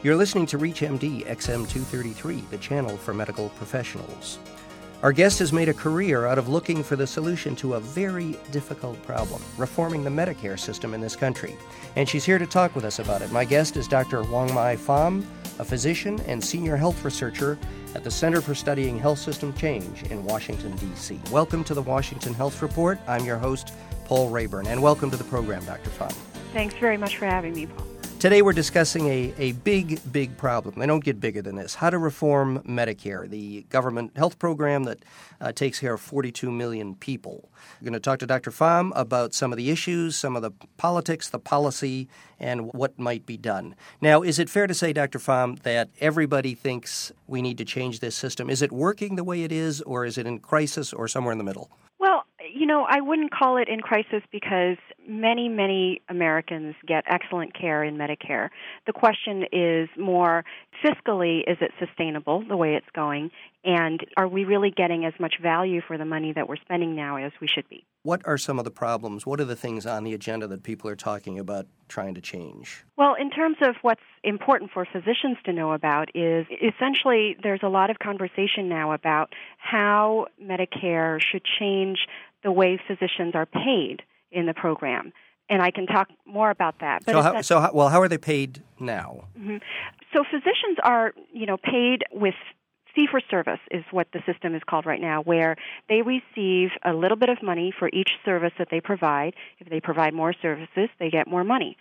You're listening to ReachMD XM233, the channel for medical professionals. Our guest has made a career out of looking for the solution to a very difficult problem reforming the Medicare system in this country. And she's here to talk with us about it. My guest is Dr. Hoangmai Pham, a physician and senior health researcher at the Center for Studying Health System Change in Washington, D.C. Welcome to the Washington Health Report. I'm your host, Paul Raeburn, and welcome to the program, Dr. Pham. Thanks very much for having me, Paul. Today, we're discussing a, a big, big problem. They don't get bigger than this how to reform Medicare, the government health program that uh, takes care of 42 million people. We're going to talk to Dr. Pham about some of the issues, some of the politics, the policy, and what might be done. Now, is it fair to say, Dr. Pham, that everybody thinks we need to change this system? Is it working the way it is, or is it in crisis, or somewhere in the middle? Know, I wouldn't call it in crisis because many, many Americans get excellent care in Medicare. The question is more fiscally, is it sustainable the way it's going? And are we really getting as much value for the money that we're spending now as we should be? What are some of the problems? What are the things on the agenda that people are talking about trying to change? Well, in terms of what's important for physicians to know about is essentially there's a lot of conversation now about how Medicare should change the way physicians are paid in the program. And I can talk more about that. But so, how, so how, well, how are they paid now? Mm-hmm. So physicians are, you know, paid with fee for service is what the system is called right now, where they receive a little bit of money for each service that they provide. If they provide more services, they get more money.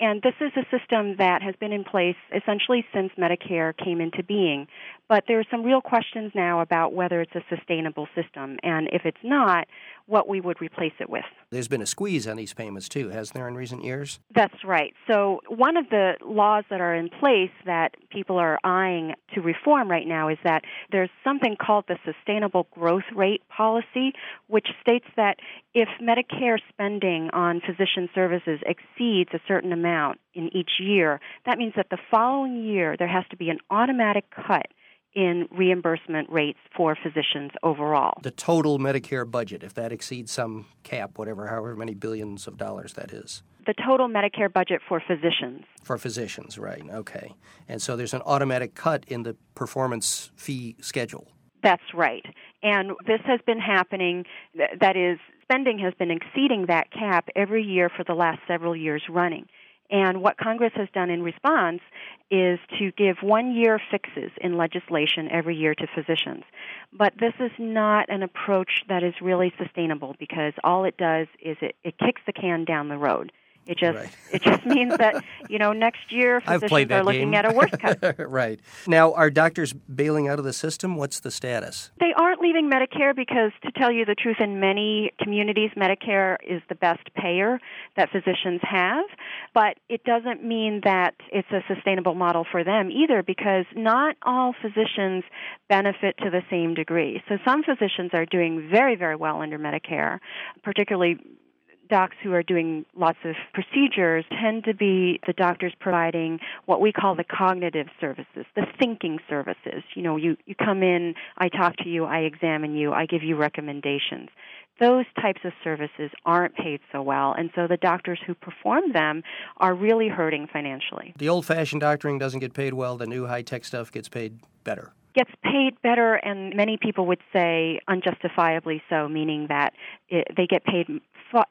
And this is a system that has been in place essentially since Medicare came into being. But there are some real questions now about whether it's a sustainable system. And if it's not, what we would replace it with. There's been a squeeze on these payments too, hasn't there, in recent years? That's right. So, one of the laws that are in place that people are eyeing to reform right now is that there's something called the Sustainable Growth Rate Policy, which states that if Medicare spending on physician services exceeds a certain amount in each year, that means that the following year there has to be an automatic cut in reimbursement rates for physicians overall. The total Medicare budget, if that exceeds some cap, whatever, however many billions of dollars that is. The total Medicare budget for physicians. For physicians, right, okay. And so there's an automatic cut in the performance fee schedule. That's right. And this has been happening, that is, spending has been exceeding that cap every year for the last several years running. And what Congress has done in response is to give one year fixes in legislation every year to physicians. But this is not an approach that is really sustainable because all it does is it, it kicks the can down the road. It just right. it just means that you know next year physicians are looking game. at a worse cut. right now, are doctors bailing out of the system? What's the status? They aren't leaving Medicare because, to tell you the truth, in many communities, Medicare is the best payer that physicians have. But it doesn't mean that it's a sustainable model for them either, because not all physicians benefit to the same degree. So some physicians are doing very very well under Medicare, particularly docs who are doing lots of procedures tend to be the doctors providing what we call the cognitive services, the thinking services. You know, you, you come in, I talk to you, I examine you, I give you recommendations. Those types of services aren't paid so well, and so the doctors who perform them are really hurting financially. The old fashioned doctoring doesn't get paid well, the new high tech stuff gets paid better gets paid better, and many people would say unjustifiably so, meaning that it, they get paid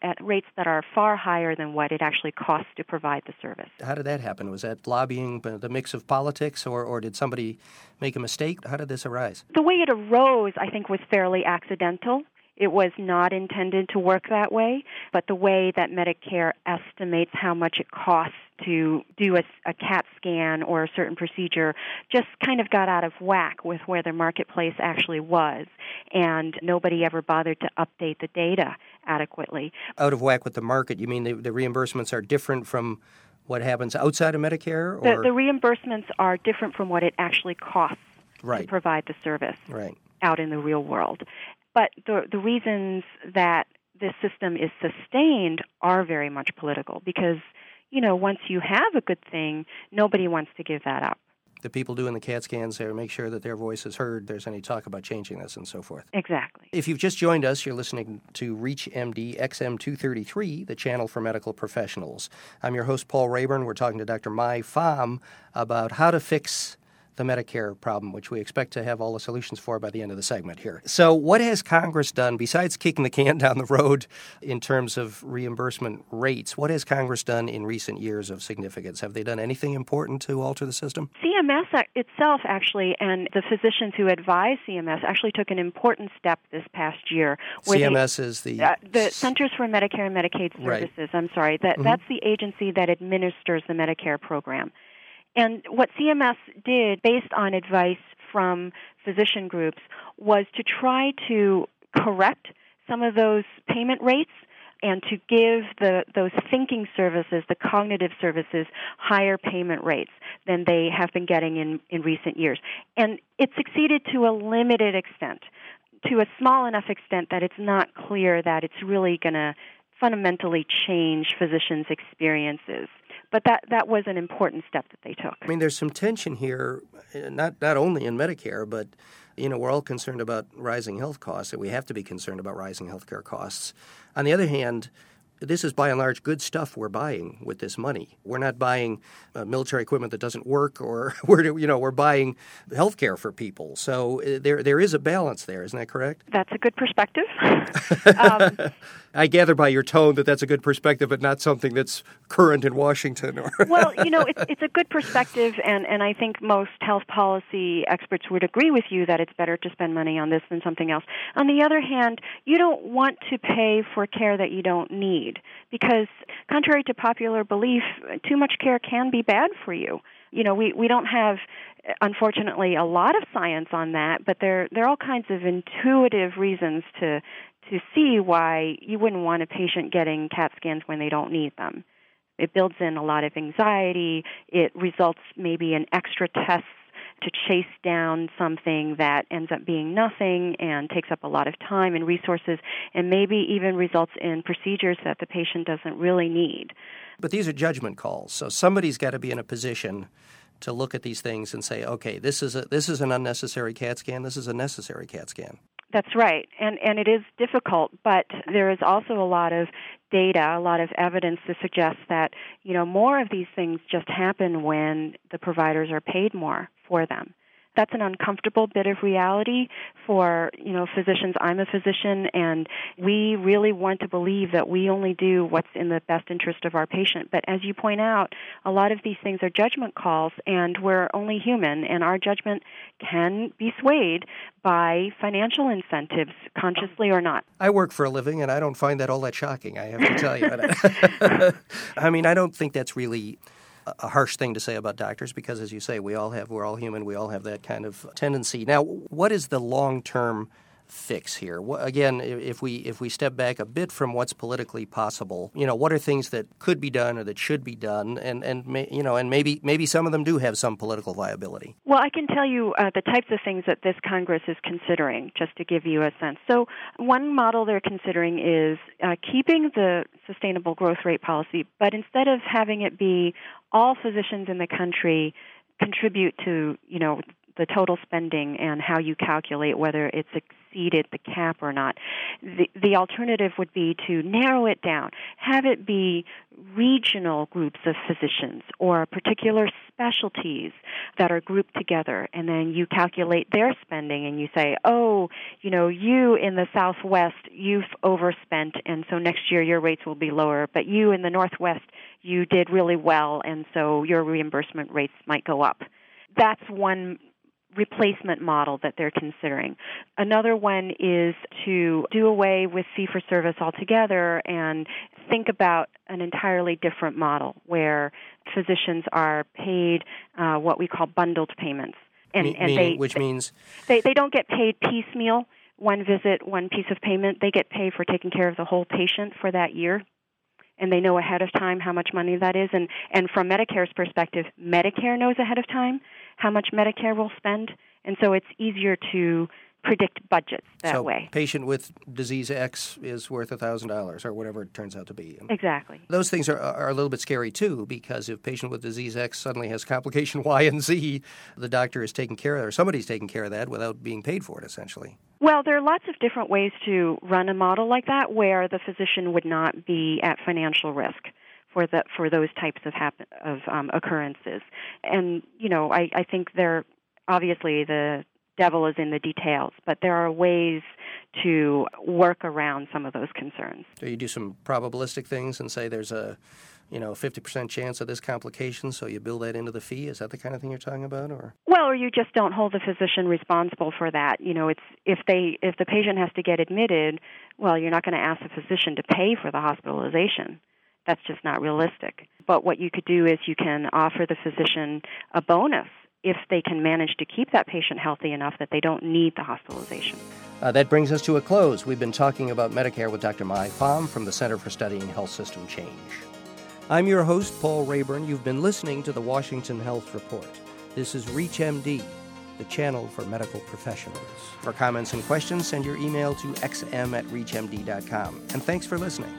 at rates that are far higher than what it actually costs to provide the service. How did that happen? Was that lobbying, the mix of politics, or, or did somebody make a mistake? How did this arise? The way it arose, I think, was fairly accidental. It was not intended to work that way, but the way that Medicare estimates how much it costs to do a, a, CAT scan or a certain procedure just kind of got out of whack with where the marketplace actually was, and nobody ever bothered to update the data adequately. Out of whack with the market, you mean the, the reimbursements are different from what happens outside of Medicare? Or? The, the reimbursements are different from what it actually costs right. to provide the service right. out in the real world. But the, the reasons that this system is sustained are very much political because, you know, once you have a good thing, nobody wants to give that up. The people doing the CAT scans there make sure that their voice is heard. There's any talk about changing this and so forth. Exactly. If you've just joined us, you're listening to ReachMD XM233, the channel for medical professionals. I'm your host, Paul Raeburn. We're talking to Dr. Mai Pham about how to fix the Medicare problem, which we expect to have all the solutions for by the end of the segment here. So, what has Congress done besides kicking the can down the road in terms of reimbursement rates? What has Congress done in recent years of significance? Have they done anything important to alter the system? CMS itself, actually, and the physicians who advise CMS actually took an important step this past year. CMS they, is the uh, the Centers for Medicare and Medicaid Services. Right. I'm sorry, that mm-hmm. that's the agency that administers the Medicare program. And what CMS did, based on advice from physician groups, was to try to correct some of those payment rates and to give the, those thinking services, the cognitive services, higher payment rates than they have been getting in, in recent years. And it succeeded to a limited extent, to a small enough extent that it's not clear that it's really going to fundamentally change physicians' experiences but that that was an important step that they took. I mean, there's some tension here, not not only in Medicare, but you know, we're all concerned about rising health costs, and we have to be concerned about rising health care costs. On the other hand, this is by and large good stuff we're buying with this money. We're not buying uh, military equipment that doesn't work, or we're you know we're buying health care for people. So uh, there there is a balance there, isn't that correct? That's a good perspective. um, I gather by your tone that that's a good perspective, but not something that's current in Washington. well, you know, it's, it's a good perspective, and, and I think most health policy experts would agree with you that it's better to spend money on this than something else. On the other hand, you don't want to pay for care that you don't need because, contrary to popular belief, too much care can be bad for you. You know, we, we don't have unfortunately a lot of science on that, but there there are all kinds of intuitive reasons to to see why you wouldn't want a patient getting CAT scans when they don't need them. It builds in a lot of anxiety. It results maybe in extra tests to chase down something that ends up being nothing and takes up a lot of time and resources and maybe even results in procedures that the patient doesn't really need. But these are judgment calls. So somebody's got to be in a position to look at these things and say, okay, this is a, this is an unnecessary CAT scan. This is a necessary CAT scan. That's right, and and it is difficult, but there is also a lot of data, a lot of evidence to suggest that you know more of these things just happen when the providers are paid more for them that's an uncomfortable bit of reality for you know physicians. I'm a physician and we really want to believe that we only do what's in the best interest of our patient. But as you point out a lot of these things are judgment calls and we're only human and our judgment can be swayed by financial incentives consciously or not. I work for a living and i don't find that all that shocking i have to tell you. I mean i don't think that's really a harsh thing to say about doctors because, as you say, we all have, we're all human, we all have that kind of tendency. Now, what is the long term fix here? Again, if we if we step back a bit from what's politically possible, you know, what are things that could be done or that should be done, and and may, you know, and maybe maybe some of them do have some political viability. Well, I can tell you uh, the types of things that this Congress is considering, just to give you a sense. So, one model they're considering is uh, keeping the sustainable growth rate policy, but instead of having it be all physicians in the country contribute to, you know, the total spending and how you calculate whether it's exceeded the cap or not. The, the alternative would be to narrow it down, have it be regional groups of physicians or particular specialties that are grouped together, and then you calculate their spending and you say, oh, you know, you in the Southwest, you've overspent, and so next year your rates will be lower, but you in the Northwest, you did really well, and so your reimbursement rates might go up. That's one replacement model that they're considering. Another one is to do away with fee for service altogether and think about an entirely different model where physicians are paid uh, what we call bundled payments. And, Me- and meaning, they, which they, means they, they don't get paid piecemeal, one visit, one piece of payment. They get paid for taking care of the whole patient for that year and they know ahead of time how much money that is and and from Medicare's perspective Medicare knows ahead of time how much Medicare will spend, and so it's easier to predict budgets that so way. patient with disease X is worth $1,000 or whatever it turns out to be. Exactly. Those things are, are a little bit scary too because if patient with disease X suddenly has complication Y and Z, the doctor is taking care of or somebody's taking care of that without being paid for it essentially. Well, there are lots of different ways to run a model like that where the physician would not be at financial risk for the for those types of happen, of um, occurrences. And you know, I, I think there obviously the devil is in the details, but there are ways to work around some of those concerns. So you do some probabilistic things and say there's a you know, 50% chance of this complication, so you build that into the fee. Is that the kind of thing you're talking about or Well, or you just don't hold the physician responsible for that. You know, it's if they if the patient has to get admitted, well, you're not going to ask the physician to pay for the hospitalization. That's just not realistic. But what you could do is you can offer the physician a bonus if they can manage to keep that patient healthy enough that they don't need the hospitalization. Uh, that brings us to a close. We've been talking about Medicare with Dr. Mai Pham from the Center for Studying Health System Change. I'm your host, Paul Raeburn. You've been listening to the Washington Health Report. This is ReachMD, the channel for medical professionals. For comments and questions, send your email to xm at reachmd.com. And thanks for listening.